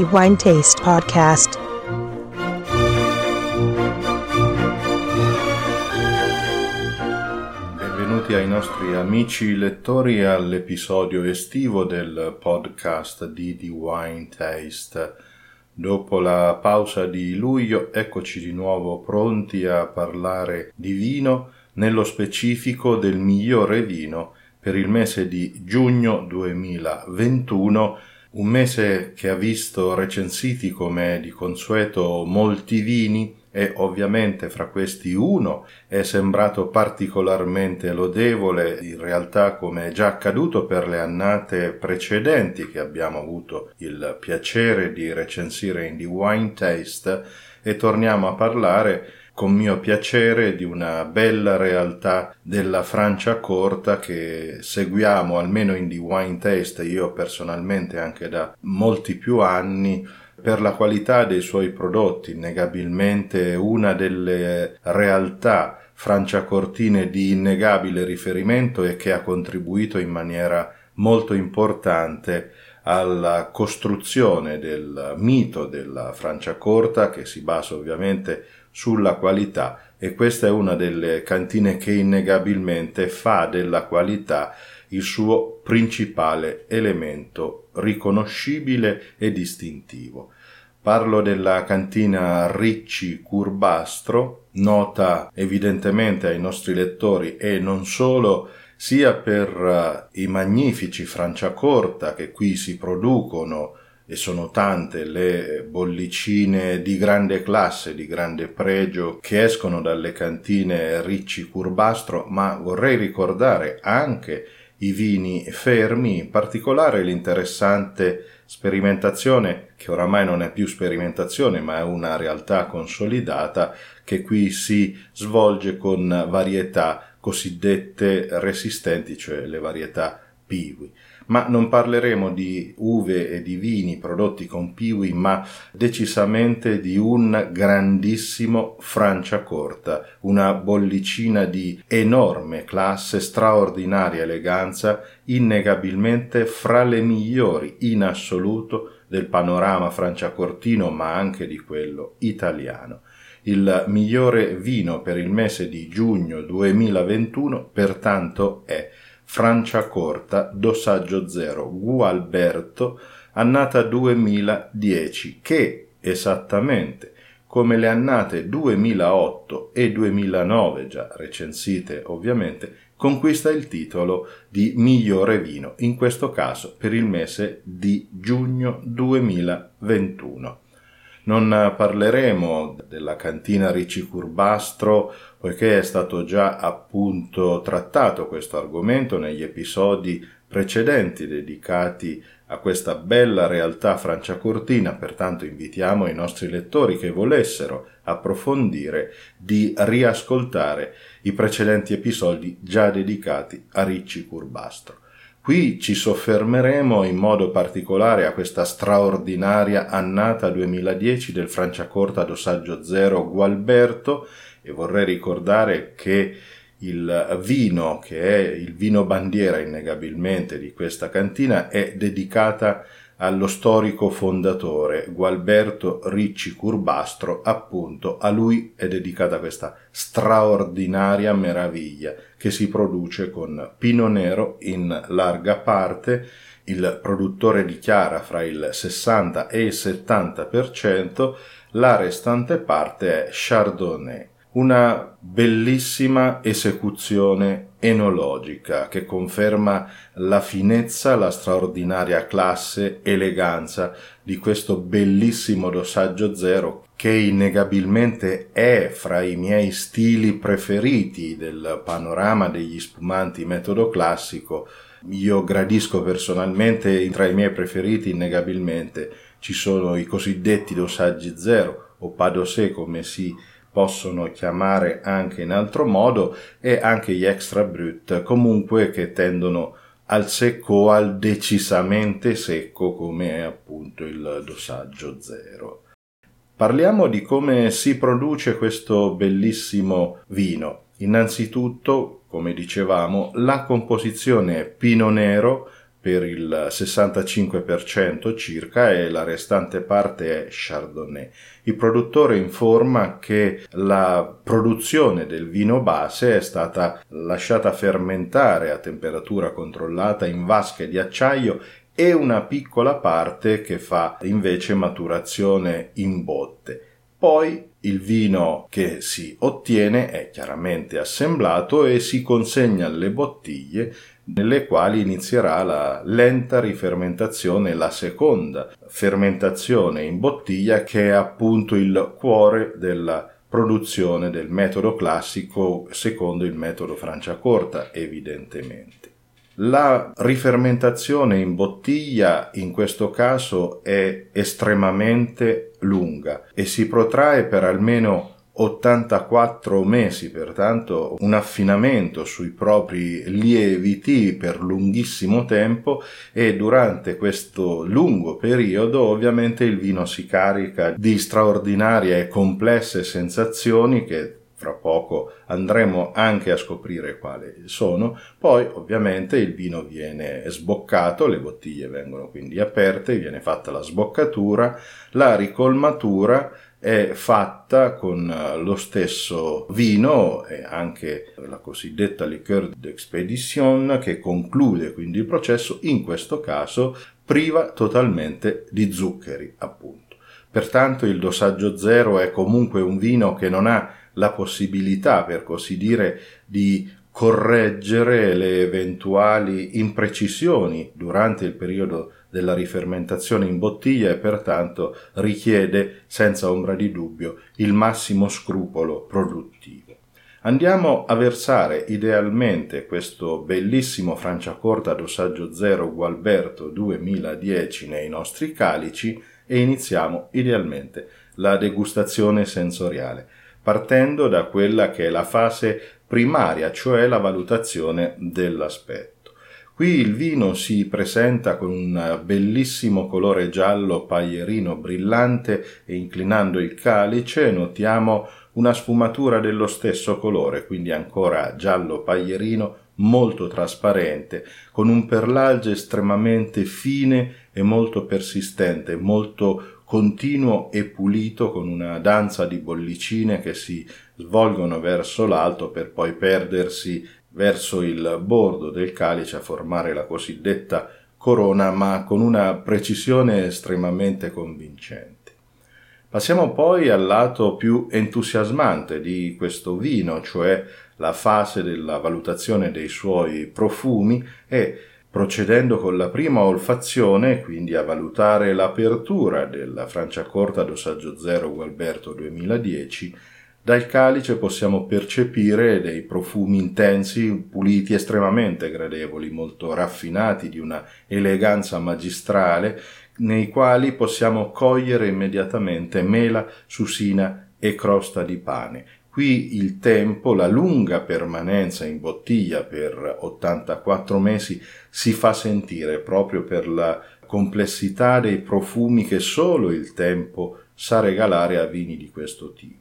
the Wine Taste Podcast. Benvenuti ai nostri amici lettori all'episodio estivo del podcast di The Wine Taste. Dopo la pausa di luglio, eccoci di nuovo pronti a parlare di vino, nello specifico del migliore vino per il mese di giugno 2021 un mese che ha visto recensiti come di consueto molti vini e ovviamente fra questi uno è sembrato particolarmente lodevole, in realtà come è già accaduto per le annate precedenti che abbiamo avuto il piacere di recensire in The Wine Taste. E torniamo a parlare con mio piacere di una bella realtà della Francia corta che seguiamo almeno in The Wine Taste, io personalmente anche da molti più anni, per la qualità dei suoi prodotti, innegabilmente una delle realtà franciacortine di innegabile riferimento e che ha contribuito in maniera molto importante alla costruzione del mito della Francia corta che si basa ovviamente sulla qualità e questa è una delle cantine che innegabilmente fa della qualità il suo principale elemento riconoscibile e distintivo. Parlo della cantina Ricci Curbastro, nota evidentemente ai nostri lettori e non solo sia per uh, i magnifici Franciacorta che qui si producono e sono tante le bollicine di grande classe, di grande pregio che escono dalle cantine Ricci Curbastro, ma vorrei ricordare anche i vini fermi, in particolare l'interessante sperimentazione, che oramai non è più sperimentazione, ma è una realtà consolidata, che qui si svolge con varietà cosiddette resistenti, cioè le varietà piwi ma non parleremo di uve e di vini prodotti con piwi, ma decisamente di un grandissimo Franciacorta, una bollicina di enorme classe, straordinaria eleganza, innegabilmente fra le migliori in assoluto del panorama franciacortino, ma anche di quello italiano. Il migliore vino per il mese di giugno 2021 pertanto è Franciacorta, dossaggio 0, Gualberto, annata 2010, che esattamente come le annate 2008 e 2009, già recensite ovviamente, conquista il titolo di migliore vino, in questo caso per il mese di giugno 2021. Non parleremo della cantina Ricci Curbastro poiché è stato già appunto trattato questo argomento negli episodi precedenti dedicati a questa bella realtà franciacortina, pertanto invitiamo i nostri lettori che volessero approfondire di riascoltare i precedenti episodi già dedicati a Ricci Curbastro. Qui ci soffermeremo in modo particolare a questa straordinaria annata 2010 del Franciacorta Dossaggio Zero Gualberto e vorrei ricordare che il vino, che è il vino bandiera innegabilmente di questa cantina, è dedicata allo storico fondatore Gualberto Ricci Curbastro, appunto a lui è dedicata questa straordinaria meraviglia che si produce con Pino Nero in larga parte, il produttore dichiara fra il 60 e il 70%, la restante parte è Chardonnay. Una bellissima esecuzione enologica che conferma la finezza, la straordinaria classe, eleganza di questo bellissimo dossaggio zero che innegabilmente è fra i miei stili preferiti del panorama degli spumanti metodo classico. Io gradisco personalmente, tra i miei preferiti innegabilmente, ci sono i cosiddetti dosaggi zero o padosè come si possono chiamare anche in altro modo e anche gli extra brut comunque che tendono al secco o al decisamente secco come appunto il dosaggio zero. Parliamo di come si produce questo bellissimo vino. Innanzitutto, come dicevamo, la composizione è pino nero, per il 65% circa e la restante parte è Chardonnay. Il produttore informa che la produzione del vino base è stata lasciata fermentare a temperatura controllata in vasche di acciaio e una piccola parte che fa invece maturazione in botte. Poi il vino che si ottiene è chiaramente assemblato e si consegna alle bottiglie nelle quali inizierà la lenta rifermentazione, la seconda fermentazione in bottiglia che è appunto il cuore della produzione del metodo classico secondo il metodo Franciacorta evidentemente. La rifermentazione in bottiglia in questo caso è estremamente lunga e si protrae per almeno 84 mesi, pertanto un affinamento sui propri lieviti per lunghissimo tempo e durante questo lungo periodo ovviamente il vino si carica di straordinarie e complesse sensazioni che fra poco andremo anche a scoprire quali sono. Poi ovviamente il vino viene sboccato, le bottiglie vengono quindi aperte, viene fatta la sboccatura, la ricolmatura è fatta con lo stesso vino e anche la cosiddetta liqueur d'expedition che conclude quindi il processo, in questo caso priva totalmente di zuccheri appunto. Pertanto il dosaggio zero è comunque un vino che non ha la possibilità, per così dire, di correggere le eventuali imprecisioni durante il periodo della rifermentazione in bottiglia e pertanto richiede senza ombra di dubbio il massimo scrupolo produttivo. Andiamo a versare idealmente questo bellissimo Franciacorta dosaggio 0 Gualberto 2010 nei nostri calici e iniziamo idealmente la degustazione sensoriale partendo da quella che è la fase primaria, cioè la valutazione dell'aspetto. Qui il vino si presenta con un bellissimo colore giallo paglierino brillante e inclinando il calice notiamo una sfumatura dello stesso colore, quindi ancora giallo paglierino molto trasparente, con un perlage estremamente fine e molto persistente, molto continuo e pulito con una danza di bollicine che si svolgono verso l'alto per poi perdersi verso il bordo del calice a formare la cosiddetta corona, ma con una precisione estremamente convincente. Passiamo poi al lato più entusiasmante di questo vino, cioè la fase della valutazione dei suoi profumi e procedendo con la prima olfazione, quindi a valutare l'apertura della Franciacorta dosaggio 0 Gualberto 2010, dal calice possiamo percepire dei profumi intensi, puliti, estremamente gradevoli, molto raffinati, di una eleganza magistrale, nei quali possiamo cogliere immediatamente mela, susina e crosta di pane, Qui il tempo, la lunga permanenza in bottiglia per 84 mesi si fa sentire proprio per la complessità dei profumi che solo il tempo sa regalare a vini di questo tipo.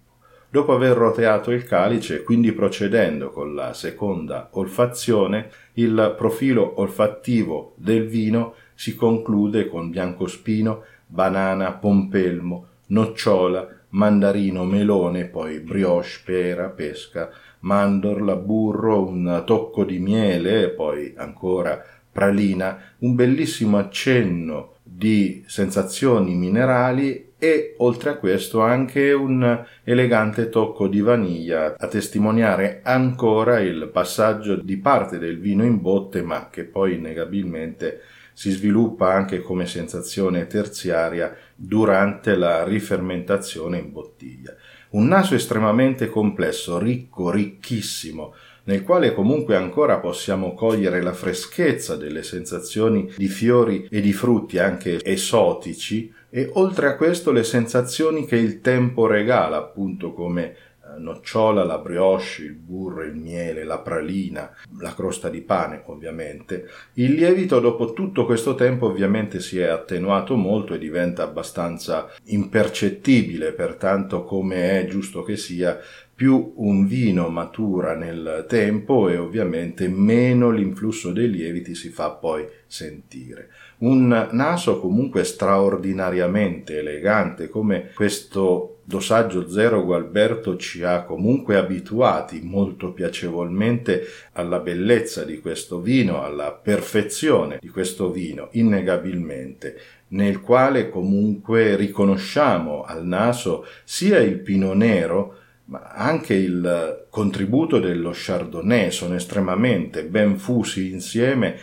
Dopo aver roteato il calice, quindi procedendo con la seconda olfazione, il profilo olfattivo del vino si conclude con biancospino, banana, pompelmo, nocciola, mandarino, melone, poi brioche, pera, pesca, mandorla, burro, un tocco di miele, poi ancora pralina, un bellissimo accenno di sensazioni minerali e oltre a questo anche un elegante tocco di vaniglia a testimoniare ancora il passaggio di parte del vino in botte ma che poi innegabilmente si sviluppa anche come sensazione terziaria durante la rifermentazione in bottiglia. Un naso estremamente complesso, ricco, ricchissimo, nel quale comunque ancora possiamo cogliere la freschezza delle sensazioni di fiori e di frutti anche esotici e oltre a questo le sensazioni che il tempo regala, appunto come nocciola, la brioche, il burro, il miele, la pralina, la crosta di pane ovviamente. Il lievito dopo tutto questo tempo ovviamente si è attenuato molto e diventa abbastanza impercettibile, pertanto come è giusto che sia più un vino matura nel tempo e ovviamente meno l'influsso dei lieviti si fa poi sentire. Un naso comunque straordinariamente elegante come questo dosaggio zero Gualberto ci ha comunque abituati molto piacevolmente alla bellezza di questo vino, alla perfezione di questo vino, innegabilmente, nel quale comunque riconosciamo al naso sia il pino nero ma anche il contributo dello Chardonnay sono estremamente ben fusi insieme,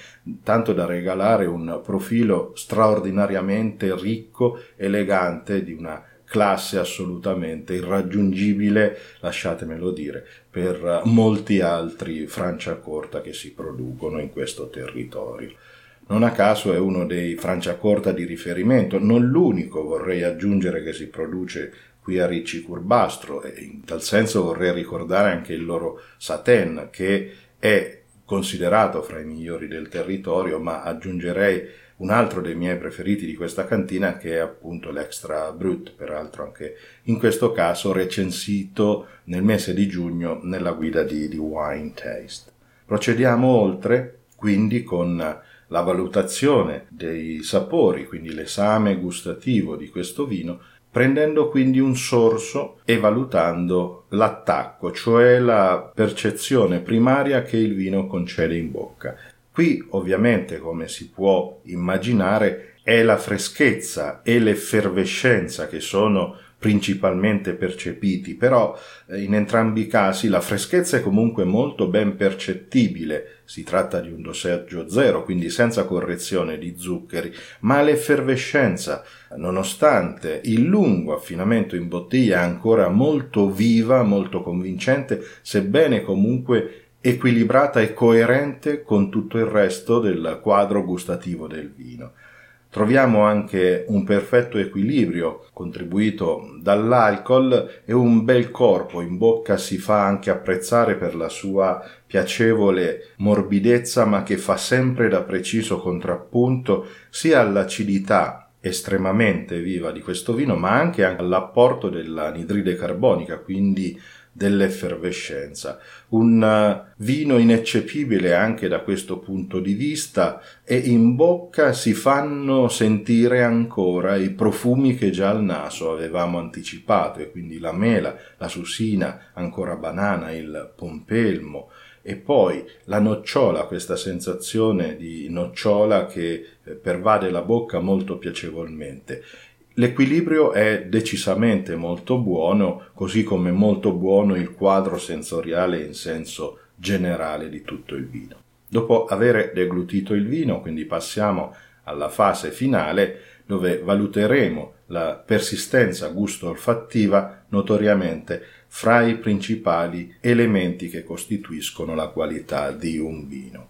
tanto da regalare un profilo straordinariamente ricco, elegante, di una classe assolutamente irraggiungibile, lasciatemelo dire, per molti altri Franciacorta che si producono in questo territorio. Non a caso è uno dei Franciacorta di riferimento, non l'unico vorrei aggiungere che si produce qui a Ricci Curbastro e in tal senso vorrei ricordare anche il loro Saten che è considerato fra i migliori del territorio ma aggiungerei un altro dei miei preferiti di questa cantina che è appunto l'Extra Brut, peraltro anche in questo caso recensito nel mese di giugno nella guida di, di Wine Taste. Procediamo oltre quindi con la valutazione dei sapori, quindi l'esame gustativo di questo vino prendendo quindi un sorso e valutando l'attacco, cioè la percezione primaria che il vino concede in bocca. Qui ovviamente, come si può immaginare, è la freschezza e l'effervescenza che sono principalmente percepiti, però eh, in entrambi i casi la freschezza è comunque molto ben percettibile, si tratta di un dosaggio zero, quindi senza correzione di zuccheri, ma l'effervescenza, nonostante il lungo affinamento in bottiglia, è ancora molto viva, molto convincente, sebbene comunque equilibrata e coerente con tutto il resto del quadro gustativo del vino. Troviamo anche un perfetto equilibrio contribuito dall'alcol e un bel corpo in bocca si fa anche apprezzare per la sua piacevole morbidezza ma che fa sempre da preciso contrappunto sia all'acidità estremamente viva di questo vino ma anche all'apporto dell'anidride carbonica quindi dell'effervescenza. Un eh, vino ineccepibile anche da questo punto di vista e in bocca si fanno sentire ancora i profumi che già al naso avevamo anticipato e quindi la mela, la susina, ancora banana, il pompelmo e poi la nocciola, questa sensazione di nocciola che eh, pervade la bocca molto piacevolmente L'equilibrio è decisamente molto buono, così come molto buono il quadro sensoriale in senso generale di tutto il vino. Dopo aver deglutito il vino, quindi passiamo alla fase finale dove valuteremo la persistenza gusto-olfattiva notoriamente fra i principali elementi che costituiscono la qualità di un vino.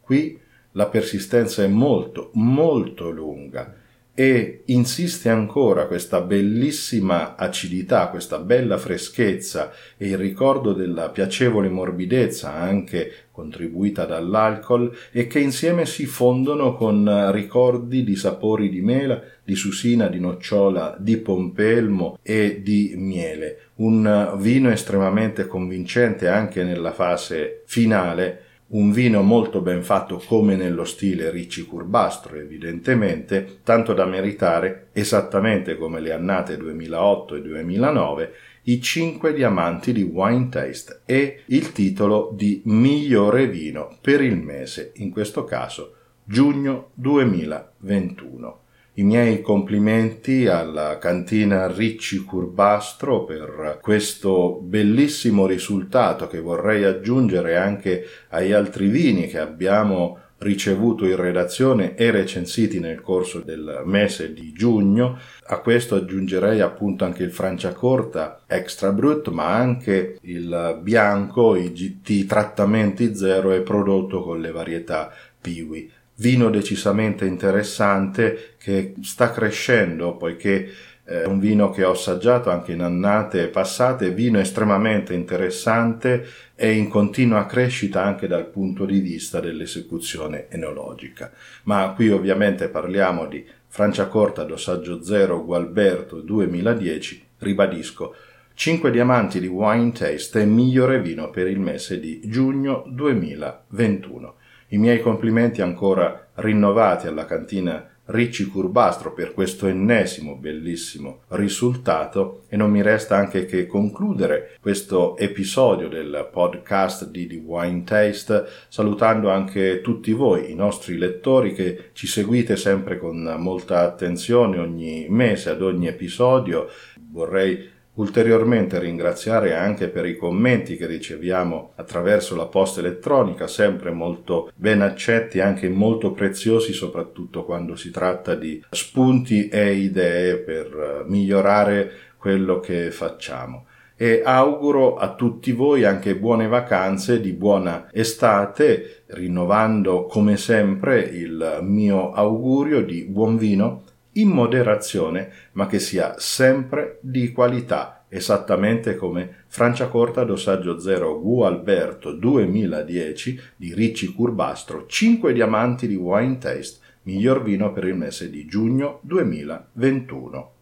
Qui la persistenza è molto, molto lunga, e insiste ancora questa bellissima acidità, questa bella freschezza e il ricordo della piacevole morbidezza anche contribuita dall'alcol e che insieme si fondono con ricordi di sapori di mela, di susina, di nocciola, di pompelmo e di miele. Un vino estremamente convincente anche nella fase finale un vino molto ben fatto come nello stile Ricci Curbastro evidentemente, tanto da meritare, esattamente come le annate 2008 e 2009, i 5 diamanti di Wine Taste e il titolo di migliore vino per il mese, in questo caso giugno 2021. I miei complimenti alla cantina Ricci Curbastro per questo bellissimo risultato che vorrei aggiungere anche agli altri vini che abbiamo ricevuto in redazione e recensiti nel corso del mese di giugno. A questo aggiungerei appunto anche il Franciacorta Extra Brut, ma anche il bianco, i GT trattamenti zero e prodotto con le varietà Piwi vino decisamente interessante che sta crescendo poiché è un vino che ho assaggiato anche in annate passate, vino estremamente interessante e in continua crescita anche dal punto di vista dell'esecuzione enologica. Ma qui ovviamente parliamo di Franciacorta dosaggio 0 Gualberto 2010, ribadisco, 5 diamanti di Wine Taste e migliore vino per il mese di giugno 2021. I miei complimenti ancora rinnovati alla cantina Ricci Curbastro per questo ennesimo bellissimo risultato e non mi resta anche che concludere questo episodio del podcast di The Wine Taste salutando anche tutti voi, i nostri lettori che ci seguite sempre con molta attenzione ogni mese ad ogni episodio. Vorrei ulteriormente ringraziare anche per i commenti che riceviamo attraverso la posta elettronica, sempre molto ben accetti, anche molto preziosi, soprattutto quando si tratta di spunti e idee per migliorare quello che facciamo. E auguro a tutti voi anche buone vacanze di buona estate, rinnovando come sempre il mio augurio di buon vino in moderazione, ma che sia sempre di qualità, esattamente come Franciacorta Dossaggio 0 Gu Alberto 2010 di Ricci Curbastro, 5 diamanti di Wine Taste, miglior vino per il mese di giugno 2021.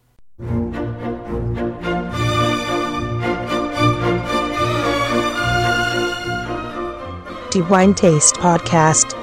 The Wine Taste Podcast